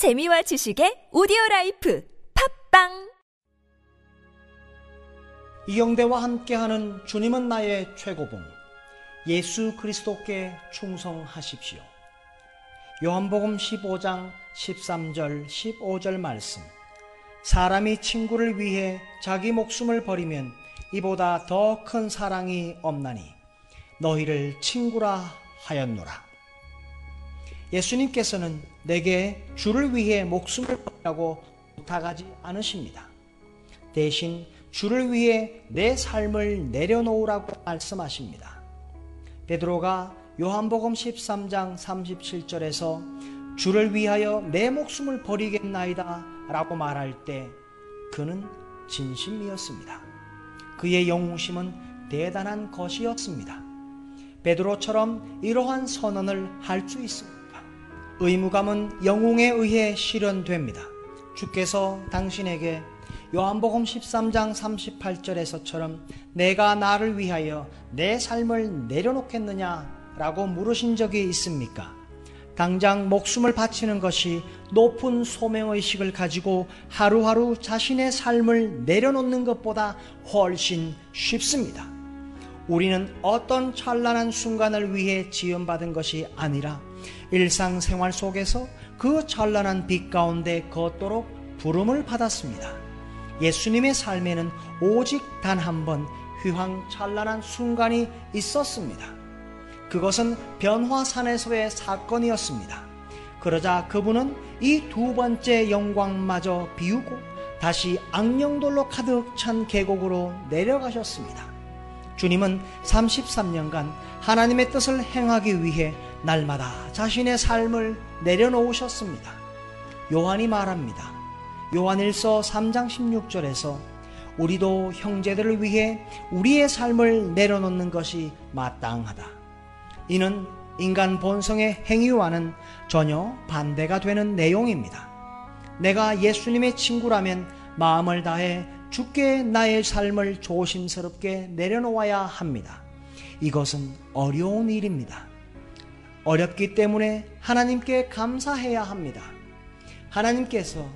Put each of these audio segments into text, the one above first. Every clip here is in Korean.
재미와 지식의 오디오 life 팟빵 이영대와 함께하는 주님은 나의 최고봉 예수 그리스도께 충성하십시오. 요한복음 15장 13절 15절 말씀 사람이 친구를 위해 자기 목숨을 버리면 이보다 더 큰 사랑이 없나니 너희를 친구라 하였노라. 예수님께서는 내게 주를 위해 목숨을 버리라고 부탁하지 않으십니다. 대신 주를 위해 내 삶을 내려놓으라고 말씀하십니다. 베드로가 요한복음 13장 37절에서 주를 위하여 내 목숨을 버리겠나이다 라고 말할 때 그는 진심이었습니다. 그의 영웅심은 대단한 것이었습니다. 베드로처럼 이러한 선언을 할 수 있습니다. 의무감은 영웅에 의해 실현됩니다. 주께서 당신에게 요한복음 13장 38절에서처럼 내가 나를 위하여 내 삶을 내려놓겠느냐 라고 물으신 적이 있습니까? 당장 목숨을 바치는 것이 높은 소명의식을 가지고 하루하루 자신의 삶을 내려놓는 것보다 훨씬 쉽습니다. 우리는 어떤 찬란한 순간을 위해 지원받은 것이 아니라 일상생활 속에서 그 찬란한 빛 가운데 걷도록 부름을 받았습니다. 예수님의 삶에는 오직 단 한 번 휘황 찬란한 순간이 있었습니다. 그것은 변화산에서의 사건이었습니다. 그러자 그분은 이 두 번째 영광마저 비우고 다시 악령돌로 가득 찬 계곡으로 내려가셨습니다. 주님은 33년간 하나님의 뜻을 행하기 위해 날마다 자신의 삶을 내려놓으셨습니다. 요한이 말합니다. 요한일서 3장 16절에서 우리도 형제들을 위해 우리의 삶을 내려놓는 것이 마땅하다. 이는 인간 본성의 행위와는 전혀 반대가 되는 내용입니다. 내가 예수님의 친구라면 마음을 다해 주께 나의 삶을 조심스럽게 내려놓아야 합니다. 이것은 어려운 일입니다. 어렵기 때문에 하나님께 감사해야 합니다. 하나님께서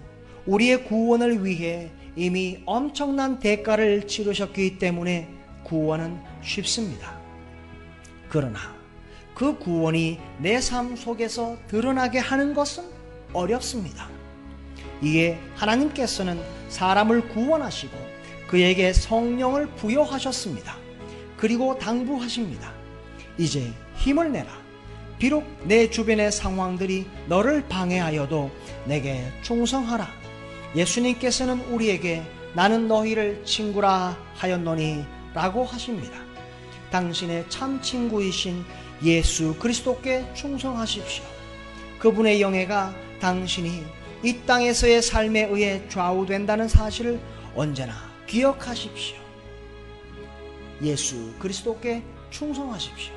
우리의 구원을 위해 이미 엄청난 대가를 치르셨기 때문에 구원은 쉽습니다. 그러나 그 구원이 내 삶 속에서 드러나게 하는 것은 어렵습니다. 이에 하나님께서는 사람을 구원하시고 그에게 성령을 부여하셨습니다. 그리고 당부하십니다. 이제 힘을 내라. 비록 내 주변의 상황들이 너를 방해하여도 내게 충성하라. 예수님께서는 우리에게 나는 너희를 친구라 하였노니 라고 하십니다. 당신의 참 친구이신 예수 그리스도께 충성하십시오. 그분의 영예가 당신이 이 땅에서의 삶에 의해 좌우된다는 사실을 언제나 기억하십시오. 예수 그리스도께 충성하십시오.